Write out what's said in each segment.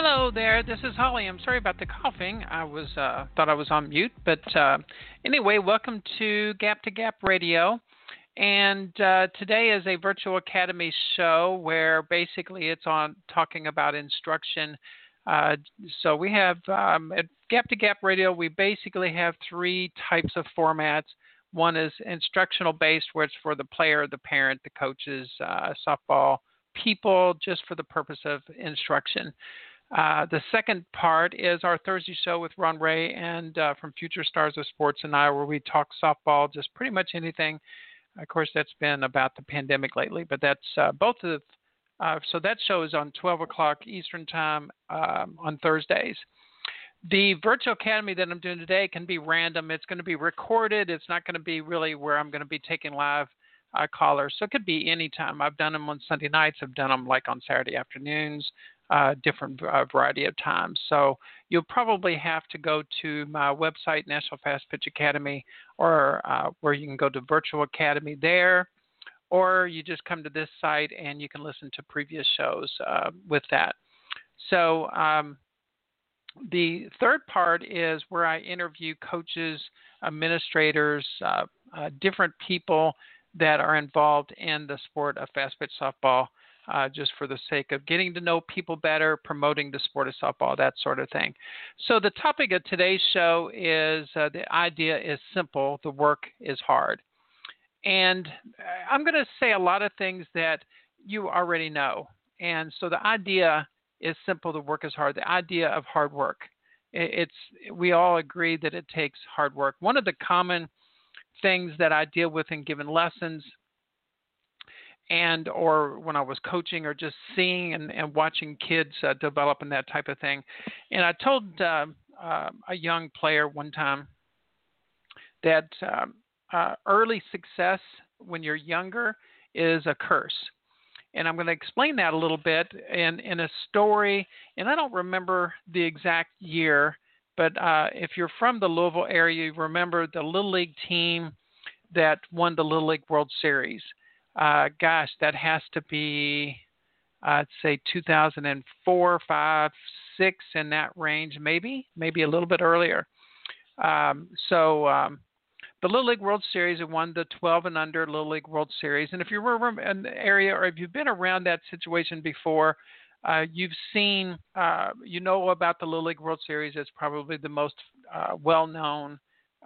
Hello there, this is Holly. I'm sorry about the coughing. I was uh, thought I was on mute, but uh, anyway, welcome to Gap to Gap Radio. And uh, today is a virtual academy show where basically it's on talking about instruction. Uh, so we have um, at Gap to Gap Radio, we basically have three types of formats. One is instructional based, where it's for the player, the parent, the coaches, uh, softball people, just for the purpose of instruction. Uh, the second part is our Thursday show with Ron Ray and uh, from Future Stars of Sports and I, where we talk softball, just pretty much anything. Of course, that's been about the pandemic lately, but that's uh, both of. Uh, so that show is on 12 o'clock Eastern time um, on Thursdays. The virtual academy that I'm doing today can be random. It's going to be recorded. It's not going to be really where I'm going to be taking live uh, callers. So it could be any time. I've done them on Sunday nights. I've done them like on Saturday afternoons uh, different uh, variety of times. So you'll probably have to go to my website, National Fast Pitch Academy, or uh, where you can go to Virtual Academy there, or you just come to this site and you can listen to previous shows uh, with that. So um, the third part is where I interview coaches, administrators, uh, uh, different people that are involved in the sport of fast pitch softball uh, just for the sake of getting to know people better, promoting the sport of softball, that sort of thing. So, the topic of today's show is uh, the idea is simple, the work is hard. And uh, I'm going to say a lot of things that you already know. And so, the idea is simple, the work is hard. The idea of hard work. It's we all agree that it takes hard work. One of the common things that I deal with in giving lessons and or when I was coaching or just seeing and, and watching kids uh, develop and that type of thing. And I told uh, uh, a young player one time that um, uh, early success when you're younger is a curse. And I'm going to explain that a little bit in, in a story. And I don't remember the exact year, but uh, if you're from the Louisville area, you remember the Little League team that won the Little League World Series uh, gosh, that has to be, I'd say 2004, 5, 6 in that range, maybe, maybe a little bit earlier. Um, so um, the Little League World Series it won the 12 and under Little League World Series. And if you were in the area or if you've been around that situation before, uh, you've seen, uh, you know about the Little League World Series. It's probably the most uh, well known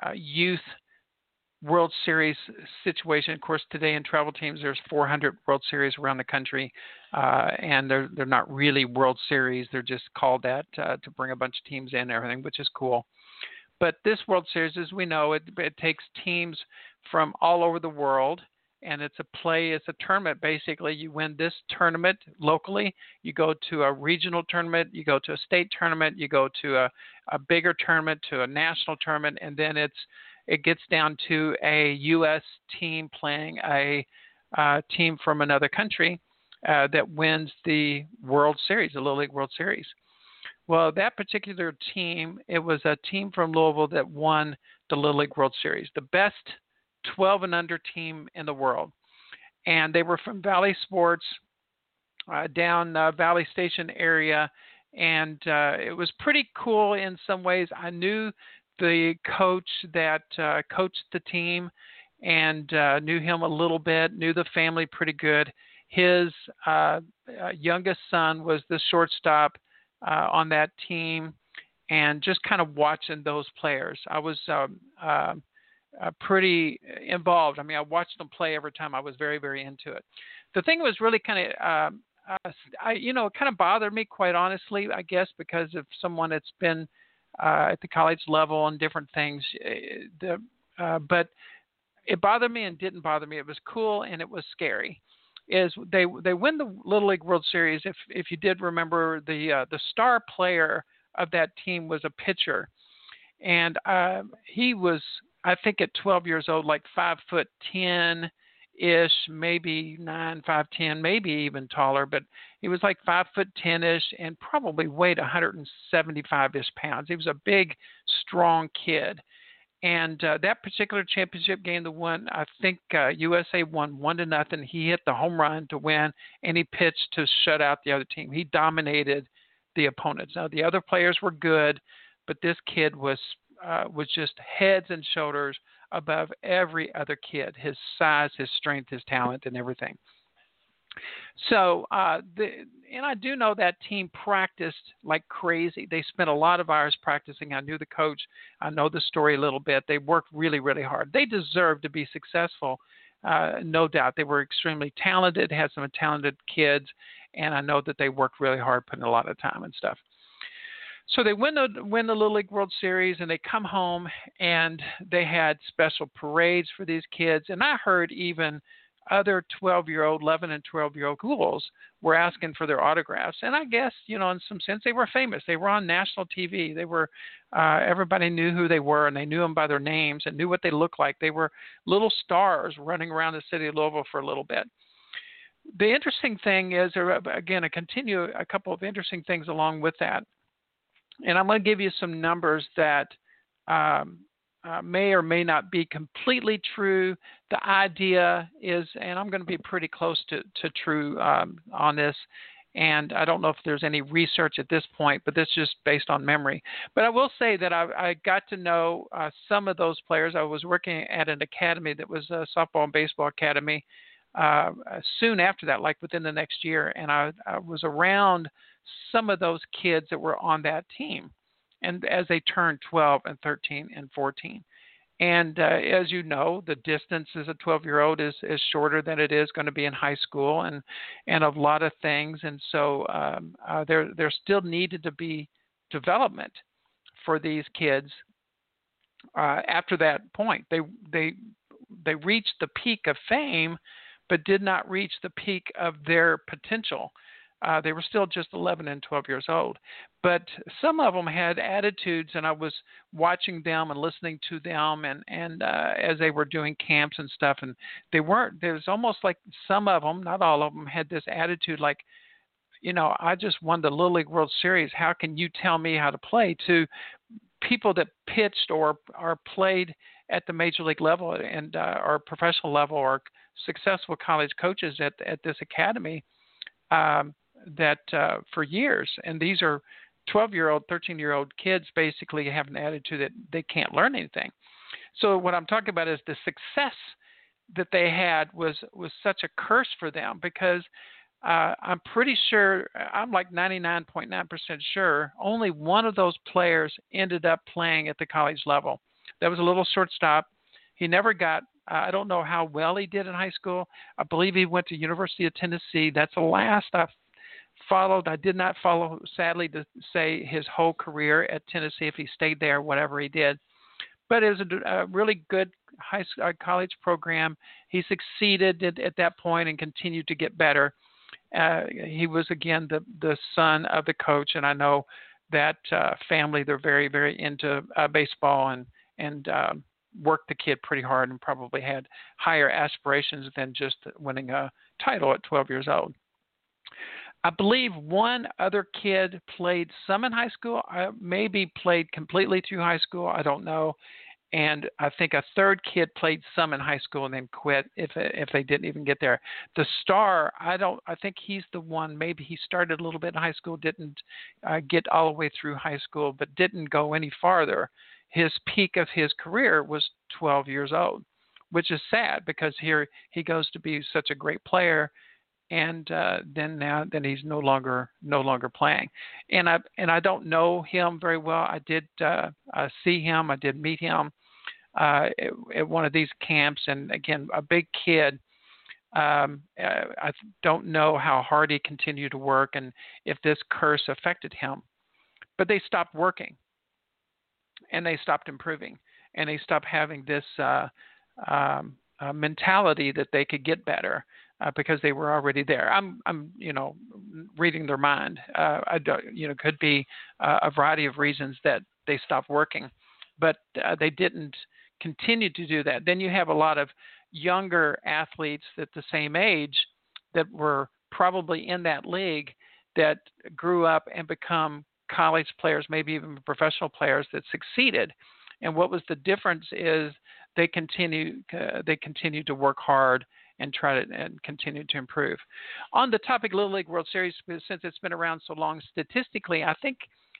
uh, youth World Series situation. Of course, today in travel teams, there's 400 World Series around the country, uh, and they're they're not really World Series. They're just called that uh, to bring a bunch of teams in and everything, which is cool. But this World Series, as we know, it, it takes teams from all over the world, and it's a play. It's a tournament. Basically, you win this tournament locally. You go to a regional tournament. You go to a state tournament. You go to a, a bigger tournament, to a national tournament, and then it's it gets down to a U.S. team playing a uh, team from another country uh, that wins the World Series, the Little League World Series. Well, that particular team, it was a team from Louisville that won the Little League World Series, the best 12 and under team in the world. And they were from Valley Sports, uh, down uh, Valley Station area, and uh, it was pretty cool in some ways. I knew the coach that uh, coached the team and uh, knew him a little bit, knew the family pretty good. His uh, uh youngest son was the shortstop uh, on that team, and just kind of watching those players. I was um, uh, uh, pretty involved. I mean, I watched them play every time. I was very, very into it. The thing was really kind of, um, uh, I, you know, it kind of bothered me, quite honestly, I guess, because of someone that's been uh, at the college level and different things. Uh, the, uh, but it bothered me and didn't bother me. It was cool and it was scary. Is they they win the Little League World Series? If if you did remember, the uh, the star player of that team was a pitcher, and uh, he was I think at 12 years old, like five foot ten ish, maybe nine, five ten, maybe even taller, but he was like five foot ten ish and probably weighed 175 ish pounds. He was a big, strong kid. And uh, that particular championship game, the one I think uh, USA won one to nothing. He hit the home run to win, and he pitched to shut out the other team. He dominated the opponents. Now the other players were good, but this kid was uh, was just heads and shoulders above every other kid. His size, his strength, his talent, and everything. So, uh, the, and I do know that team practiced like crazy. They spent a lot of hours practicing. I knew the coach. I know the story a little bit. They worked really, really hard. They deserved to be successful, uh, no doubt. They were extremely talented, had some talented kids, and I know that they worked really hard, putting a lot of time and stuff. So they win the win the Little League World Series, and they come home, and they had special parades for these kids. And I heard even other 12 year old, 11 and 12 year old girls were asking for their autographs. And I guess, you know, in some sense, they were famous. They were on national TV. They were, uh, everybody knew who they were and they knew them by their names and knew what they looked like. They were little stars running around the city of Louisville for a little bit. The interesting thing is, or again, I continue a couple of interesting things along with that. And I'm going to give you some numbers that um, uh, may or may not be completely true. The idea is, and I'm going to be pretty close to, to true um, on this, and I don't know if there's any research at this point, but this is just based on memory. But I will say that I, I got to know uh, some of those players. I was working at an academy that was a softball and baseball academy uh, soon after that, like within the next year, and I, I was around some of those kids that were on that team and as they turned 12 and 13 and 14. And uh, as you know, the distance as a 12 year old is, is shorter than it is going to be in high school and, and a lot of things. And so um, uh, there, there still needed to be development for these kids uh, after that point. They, they, they reached the peak of fame, but did not reach the peak of their potential. Uh, they were still just 11 and 12 years old. But some of them had attitudes, and I was watching them and listening to them, and and uh, as they were doing camps and stuff, and they weren't. There's almost like some of them, not all of them, had this attitude like, you know, I just won the Little League World Series. How can you tell me how to play? To people that pitched or or played at the major league level and uh, or professional level or successful college coaches at at this academy. Um, that uh, for years, and these are 12 year old, 13 year old kids basically have an attitude that they can't learn anything. So what I'm talking about is the success that they had was was such a curse for them because uh, I'm pretty sure I'm like 99.9% sure only one of those players ended up playing at the college level. That was a little shortstop. He never got. I don't know how well he did in high school. I believe he went to University of Tennessee. That's the last I followed. I did not follow, sadly, to say his whole career at Tennessee if he stayed there, whatever he did. But it was a, a really good high uh, college program. He succeeded at, at, that point and continued to get better. Uh, he was again the the son of the coach, and I know that uh, family they're very very into uh, baseball and and um, worked the kid pretty hard and probably had higher aspirations than just winning a title at 12 years old. I believe one other kid played some in high school, uh, maybe played completely through high school. I don't know. And I think a third kid played some in high school and then quit if if they didn't even get there. The star, I don't. I think he's the one. Maybe he started a little bit in high school, didn't uh, get all the way through high school, but didn't go any farther. His peak of his career was 12 years old, which is sad because here he goes to be such a great player and uh, then now then he's no longer no longer playing. And I and I don't know him very well. I did uh, see him. I did meet him. uh, at, at one of these camps, and again, a big kid. Um, uh, I don't know how hard he continued to work and if this curse affected him, but they stopped working and they stopped improving and they stopped having this uh, um, uh, mentality that they could get better uh, because they were already there. I'm, I'm, you know, reading their mind. Uh, I don't, you know, could be uh, a variety of reasons that they stopped working, but uh, they didn't continue to do that. Then you have a lot of younger athletes at the same age that were probably in that league that grew up and become college players, maybe even professional players that succeeded. And what was the difference is they continue uh, they continue to work hard and try to and continue to improve. On the topic Little League World Series, since it's been around so long, statistically, I think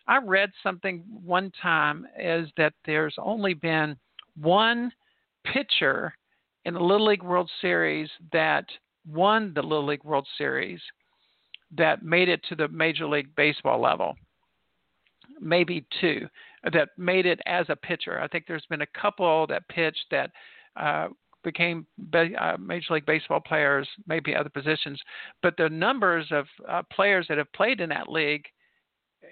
I read something one time is that there's only been one pitcher in the Little League World Series that won the Little League World Series that made it to the Major League Baseball level. Maybe two that made it as a pitcher. I think there's been a couple that pitched that uh, became uh, Major League Baseball players, maybe other positions, but the numbers of uh, players that have played in that league,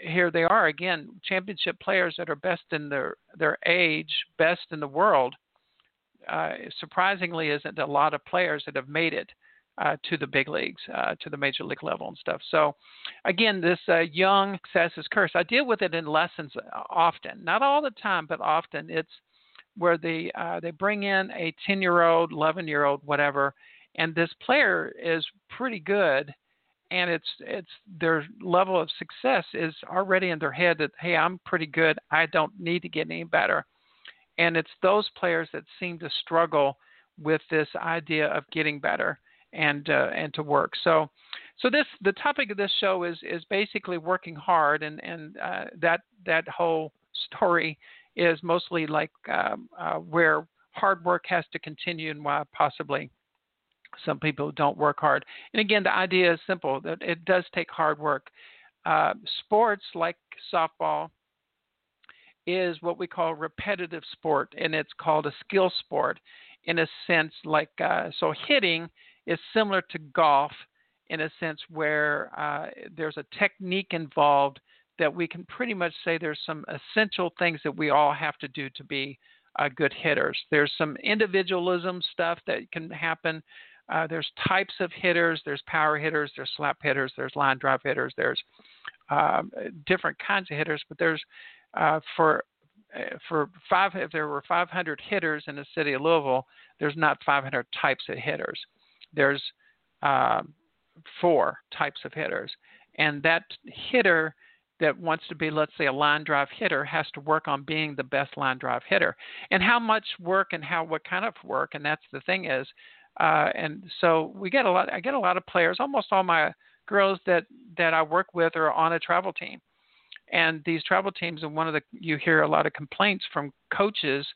here they are again, championship players that are best in their their age, best in the world. Uh, surprisingly, isn't a lot of players that have made it uh, to the big leagues, uh, to the major league level and stuff. So, again, this uh, young success is cursed. I deal with it in lessons uh, often, not all the time, but often. It's where they uh, they bring in a 10 year old, 11 year old, whatever, and this player is pretty good, and it's it's their level of success is already in their head that hey, I'm pretty good. I don't need to get any better, and it's those players that seem to struggle with this idea of getting better and uh, and to work. So so this the topic of this show is is basically working hard and and uh, that that whole story is mostly like um, uh, where hard work has to continue and why possibly some people don't work hard. And again, the idea is simple that it does take hard work. Uh, sports like softball is what we call repetitive sport, and it's called a skill sport in a sense. Like uh, so, hitting is similar to golf in a sense where uh, there's a technique involved that we can pretty much say there's some essential things that we all have to do to be uh, good hitters. There's some individualism stuff that can happen. Uh, there's types of hitters. There's power hitters. There's slap hitters. There's line drive hitters. There's uh, different kinds of hitters. But there's uh, for uh, for five. If there were 500 hitters in the city of Louisville, there's not 500 types of hitters. There's uh, four types of hitters, and that hitter that wants to be, let's say, a line drive hitter has to work on being the best line drive hitter. And how much work and how what kind of work, and that's the thing is, uh, and so we get a lot. I get a lot of players. Almost all my girls that that I work with are on a travel team, and these travel teams. And one of the you hear a lot of complaints from coaches,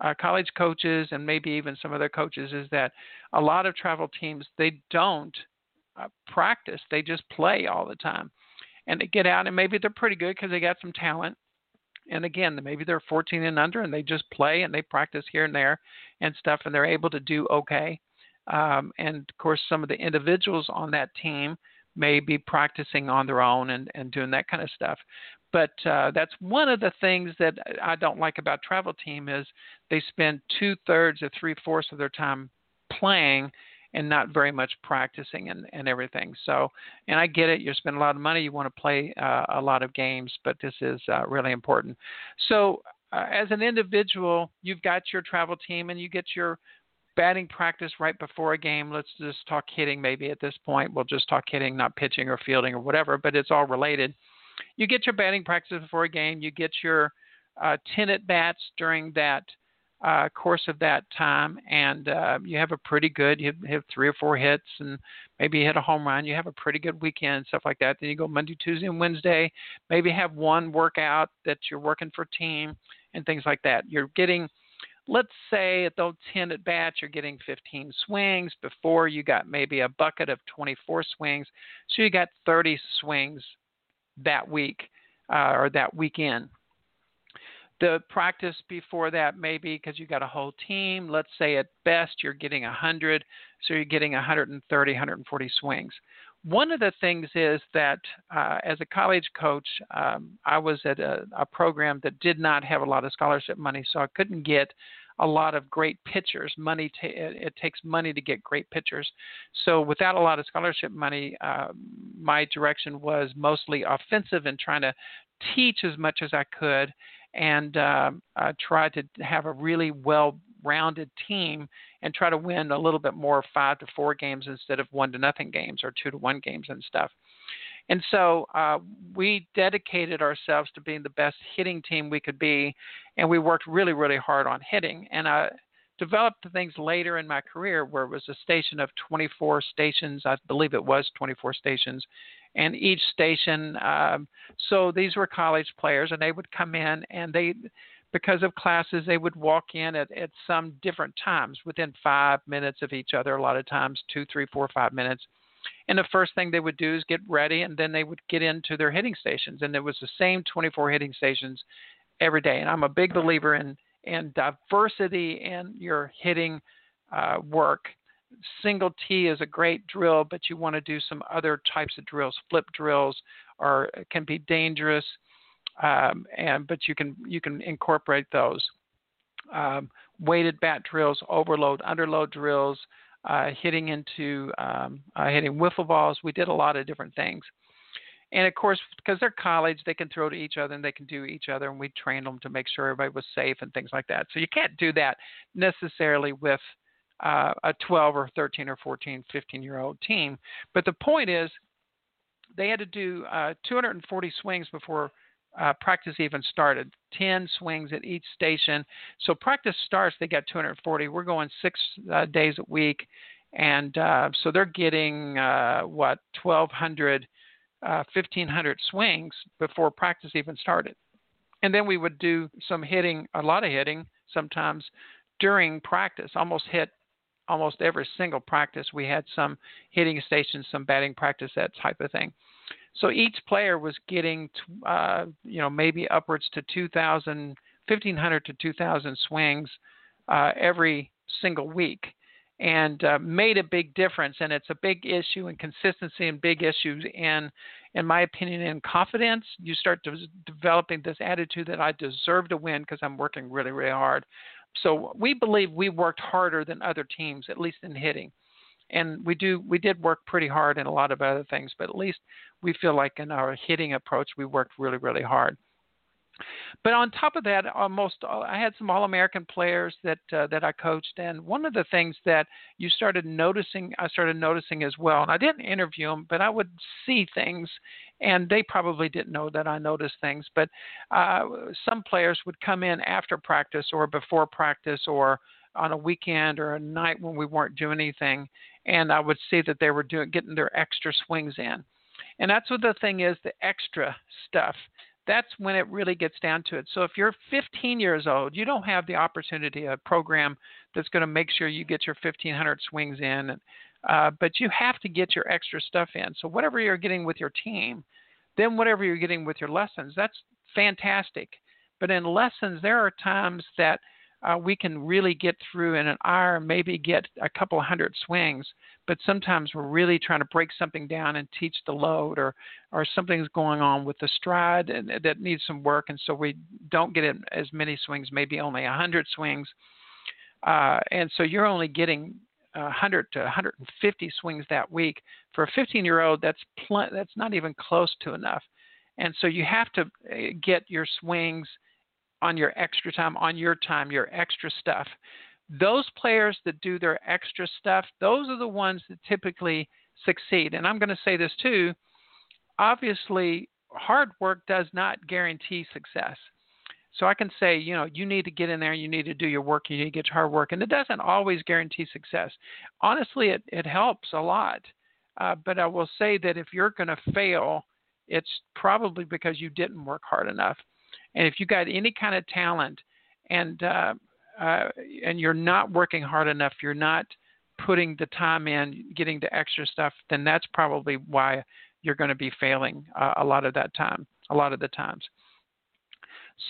uh, college coaches, and maybe even some other coaches is that a lot of travel teams they don't uh, practice. They just play all the time and they get out and maybe they're pretty good because they got some talent. And again maybe they're 14 and under and they just play and they practice here and there and stuff and they're able to do okay. Um, and of course some of the individuals on that team may be practicing on their own and, and doing that kind of stuff. But uh, that's one of the things that i don't like about travel team is they spend two thirds or three fourths of their time playing and not very much practicing and, and everything. So, and I get it. You spend a lot of money. You want to play uh, a lot of games, but this is uh, really important. So, uh, as an individual, you've got your travel team and you get your batting practice right before a game. Let's just talk hitting maybe at this point. We'll just talk hitting, not pitching or fielding or whatever, but it's all related. You get your batting practice before a game. You get your uh, 10 at bats during that uh, course of that time, and uh, you have a pretty good. You have three or four hits, and maybe you hit a home run. You have a pretty good weekend, stuff like that. Then you go Monday, Tuesday, and Wednesday. Maybe have one workout that you're working for team and things like that. You're getting, let's say at those 10 at bats, you're getting 15 swings. Before you got maybe a bucket of 24 swings, so you got 30 swings that week uh, or that weekend The practice before that, maybe because you got a whole team. Let's say at best you're getting 100, so you're getting 130, 140 swings. One of the things is that uh, as a college coach, um, I was at a, a program that did not have a lot of scholarship money, so I couldn't get a lot of great pitchers. Money t- it takes money to get great pitchers. So without a lot of scholarship money, uh, my direction was mostly offensive and trying to teach as much as I could and uh, uh, try to have a really well-rounded team and try to win a little bit more five to four games instead of one to nothing games or two to one games and stuff. And so uh, we dedicated ourselves to being the best hitting team we could be, and we worked really, really hard on hitting. And I developed things later in my career where it was a station of 24 stations. I believe it was 24 stations, and each station. Um, so these were college players, and they would come in and they. Because of classes, they would walk in at, at some different times within five minutes of each other, a lot of times two, three, four, five minutes and the first thing they would do is get ready, and then they would get into their hitting stations. And it was the same 24 hitting stations every day. And I'm a big believer in in diversity in your hitting uh, work. Single T is a great drill, but you want to do some other types of drills. Flip drills are can be dangerous, um, and but you can you can incorporate those. Um, weighted bat drills, overload, underload drills, uh, hitting into um, uh, hitting wiffle balls. We did a lot of different things. And of course, because they're college, they can throw to each other and they can do each other, and we trained them to make sure everybody was safe and things like that. So you can't do that necessarily with uh, a 12 or 13 or 14, 15 year old team. But the point is, they had to do uh, 240 swings before uh, practice even started. 10 swings at each station. So practice starts, they got 240. We're going six uh, days a week. And uh, so they're getting, uh, what, 1,200, 1,500 uh, swings before practice even started. And then we would do some hitting, a lot of hitting sometimes during practice, almost hit almost every single practice. We had some hitting stations, some batting practice, that type of thing. So each player was getting, uh, you know, maybe upwards to 2,000, 1,500 to 2,000 swings uh, every single week, and uh, made a big difference. And it's a big issue in consistency and big issues in, in my opinion, in confidence. You start de- developing this attitude that I deserve to win because I'm working really, really hard. So we believe we worked harder than other teams, at least in hitting and we do we did work pretty hard in a lot of other things, but at least we feel like in our hitting approach we worked really really hard. But on top of that, almost I had some All-American players that uh, that I coached, and one of the things that you started noticing, I started noticing as well, and I didn't interview them, but I would see things, and they probably didn't know that I noticed things. But uh, some players would come in after practice or before practice or on a weekend or a night when we weren't doing anything, and I would see that they were doing getting their extra swings in. And that's what the thing is, the extra stuff. That's when it really gets down to it. So if you're 15 years old, you don't have the opportunity, a program that's going to make sure you get your 1500 swings in, uh, but you have to get your extra stuff in. So whatever you're getting with your team, then whatever you're getting with your lessons, that's fantastic. But in lessons, there are times that – uh, we can really get through in an hour, maybe get a couple hundred swings. But sometimes we're really trying to break something down and teach the load, or or something's going on with the stride and, that needs some work, and so we don't get as many swings, maybe only a hundred swings. Uh, and so you're only getting 100 to 150 swings that week. For a 15 year old, that's pl- that's not even close to enough. And so you have to uh, get your swings on your extra time, on your time, your extra stuff. Those players that do their extra stuff, those are the ones that typically succeed. And I'm going to say this too obviously, hard work does not guarantee success. So I can say, you know, you need to get in there, you need to do your work, you need to get your hard work. And it doesn't always guarantee success. Honestly, it, it helps a lot. Uh, but I will say that if you're going to fail, it's probably because you didn't work hard enough. And if you got any kind of talent and uh, uh, and you're not working hard enough, you're not putting the time in, getting the extra stuff, then that's probably why you're going to be failing uh, a lot of that time, a lot of the times.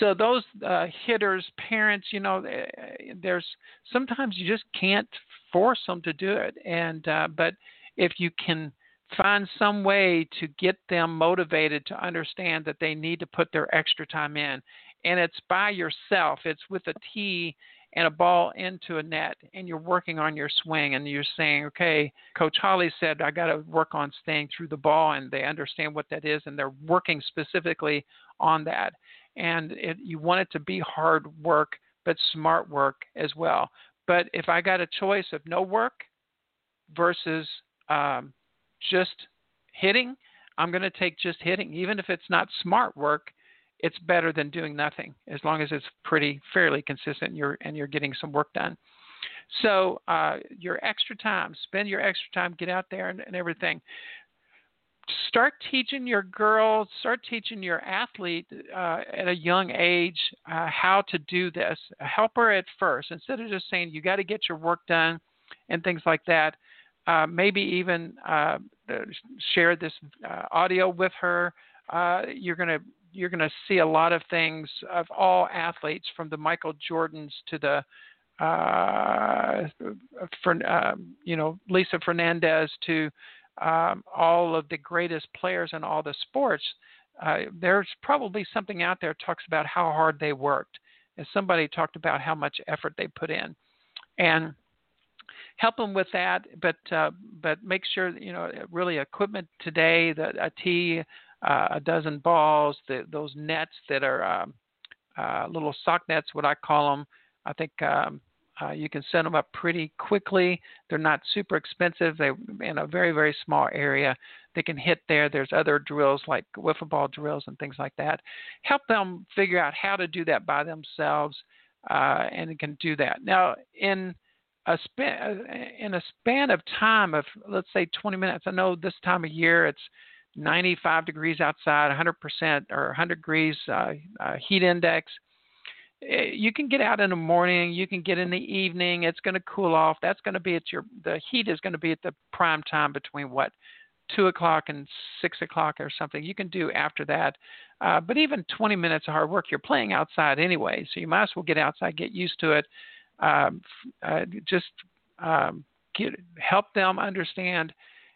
So those uh, hitters, parents, you know, eh, there's sometimes you just can't force them to do it, and uh, but if you can find some way to get them motivated to understand that they need to put their extra time in, and it's by yourself, it's with a tee and a ball into a net and you're working on your swing and you're saying, okay, Coach Holly said I got to work on staying through the ball and they understand what that is and they're working specifically on that. And it, you want it to be hard work, but smart work as well. But if I got a choice of no work versus um, just hitting, I'm going to take just hitting, even if it's not smart work it's better than doing nothing as long as it's pretty fairly consistent and you're and you're getting some work done. So uh, your extra time, spend your extra time, get out there and, and everything. Start teaching your girls, start teaching your athlete uh, at a young age uh, how to do this. Help her at first instead of just saying you got to get your work done and things like that. Uh, maybe even uh, share this uh, audio with her. Uh, you're going to you're going to see a lot of things of all athletes, from the Michael Jordans to the uh, for, um, you know Lisa Fernandez to um, all of the greatest players in all the sports. There's probably something out there talks about how hard they worked, and somebody talked about how much effort they put in, and help them with that. But uh, but make sure you know really equipment today that a tee uh, a dozen balls, the, those nets that are um, uh, little sock nets, what I call them. I think um, uh, you can set them up pretty quickly. They're not super expensive. They in a very very small area. They can hit there. There's other drills like wiffle ball drills and things like that. Help them figure out how to do that by themselves, uh, and can do that. Now in a span in a span of time of let's say 20 minutes. I know this time of year it's 95 degrees outside, 100% or 100 degrees uh, uh, heat index. Eh, you can get out in the morning. You can get in the evening. It's going to cool off. That's going to be at your. The heat is going to be at the prime time between what, two o'clock and six o'clock or something. You can do after that. Uh, but even 20 minutes of hard work, you're playing outside anyway, so you might as well get outside, get used to it. Um, uh, just um, get, help them understand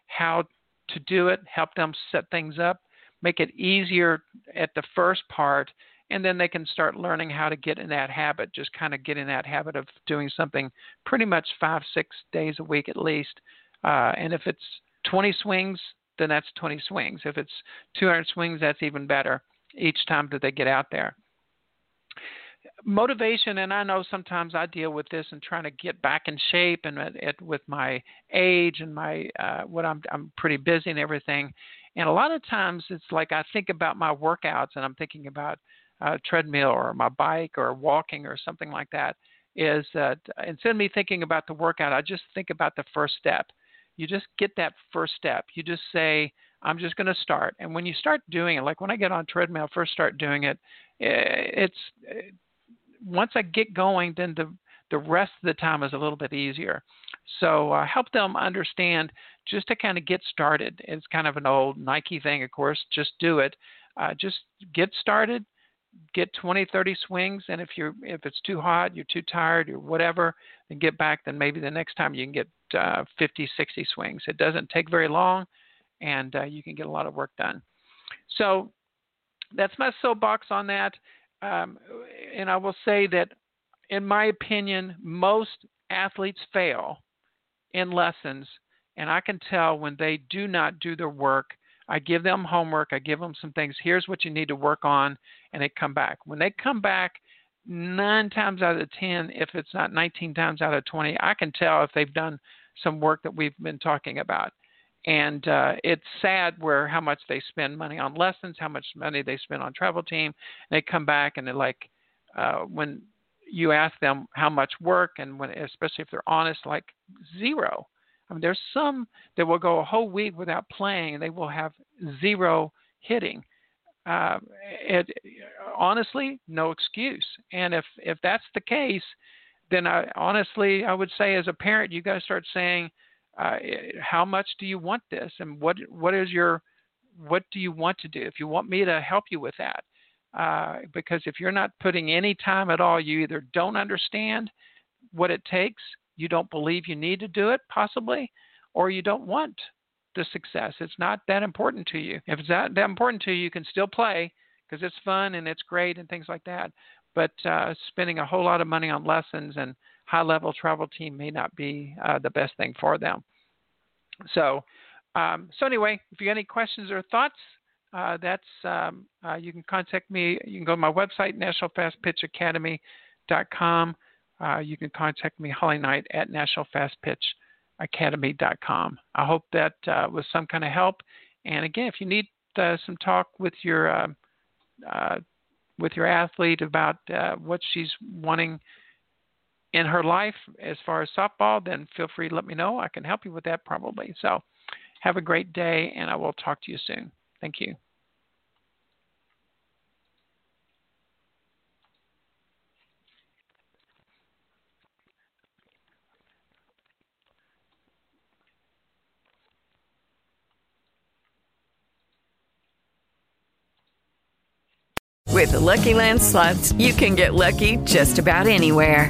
how to do it, help them set things up, make it easier at the first part, and then they can start learning how to get in that habit, just kind of get in that habit of doing something pretty much five, six days a week at least. Uh, and if it's 20 swings, then that's 20 swings. If it's 200 swings, that's even better each time that they get out there motivation and i know sometimes i deal with this and trying to get back in shape and it, with my age and my uh, what i'm i'm pretty busy and everything. And a lot of times it's like i think about my workouts and i'm thinking about a treadmill or my bike or walking or something like that is that instead of me thinking about the workout i just think about the first step. You just get that first step. You just say i'm just going to start. And when you start doing it like when i get on treadmill first start doing it eh, it's once I get going, then the the rest of the time is a little bit easier. So uh, help them understand just to kind of get started. It's kind of an old Nike thing, of course. Just do it. Uh, just get started. Get 20, 30 swings, and if you're if it's too hot, you're too tired, or whatever, then get back. Then maybe the next time you can get uh, 50, 60 swings. It doesn't take very long, and uh, you can get a lot of work done. So that's my soapbox on that. Um, and I will say that, in my opinion, most athletes fail in lessons, and I can tell when they do not do their work. I give them homework, I give them some things. Here's what you need to work on, and they come back. When they come back, nine times out of 10, if it's not 19 times out of 20, I can tell if they've done some work that we've been talking about and uh, it's sad where how much they spend money on lessons, how much money they spend on travel team. And they come back and they're like, uh, when you ask them how much work, and when especially if they're honest, like zero. I mean, there's some that will go a whole week without playing, and they will have zero hitting. Uh, it, honestly, no excuse. And if if that's the case, then I honestly I would say as a parent, you got to start saying uh, how much do you want this and what what is your what do you want to do if you want me to help you with that Uh, because if you're not putting any time at all, you either don't understand what it takes, you don't believe you need to do it, possibly, or you don't want the success. It's not that important to you. If it's that, that important to you, you can still play because it's fun and it's great and things like that. But uh, spending a whole lot of money on lessons and high level travel team may not be uh, the best thing for them. So, um, so anyway, if you got any questions or thoughts, uh, that's um, uh, you can contact me. You can go to my website, nationalfastpitchacademy.com. Uh, you can contact me, Holly Knight, at nationalfastpitchacademy.com. I hope that uh, was some kind of help. And again, if you need uh, some talk with your um, uh, with your athlete about what she's wanting in her life as far as softball, then feel free to let me know. I can help you with that probably. So have a great day, and I will talk to you soon. Thank you. With the Lucky Land slots, you can get lucky just about anywhere.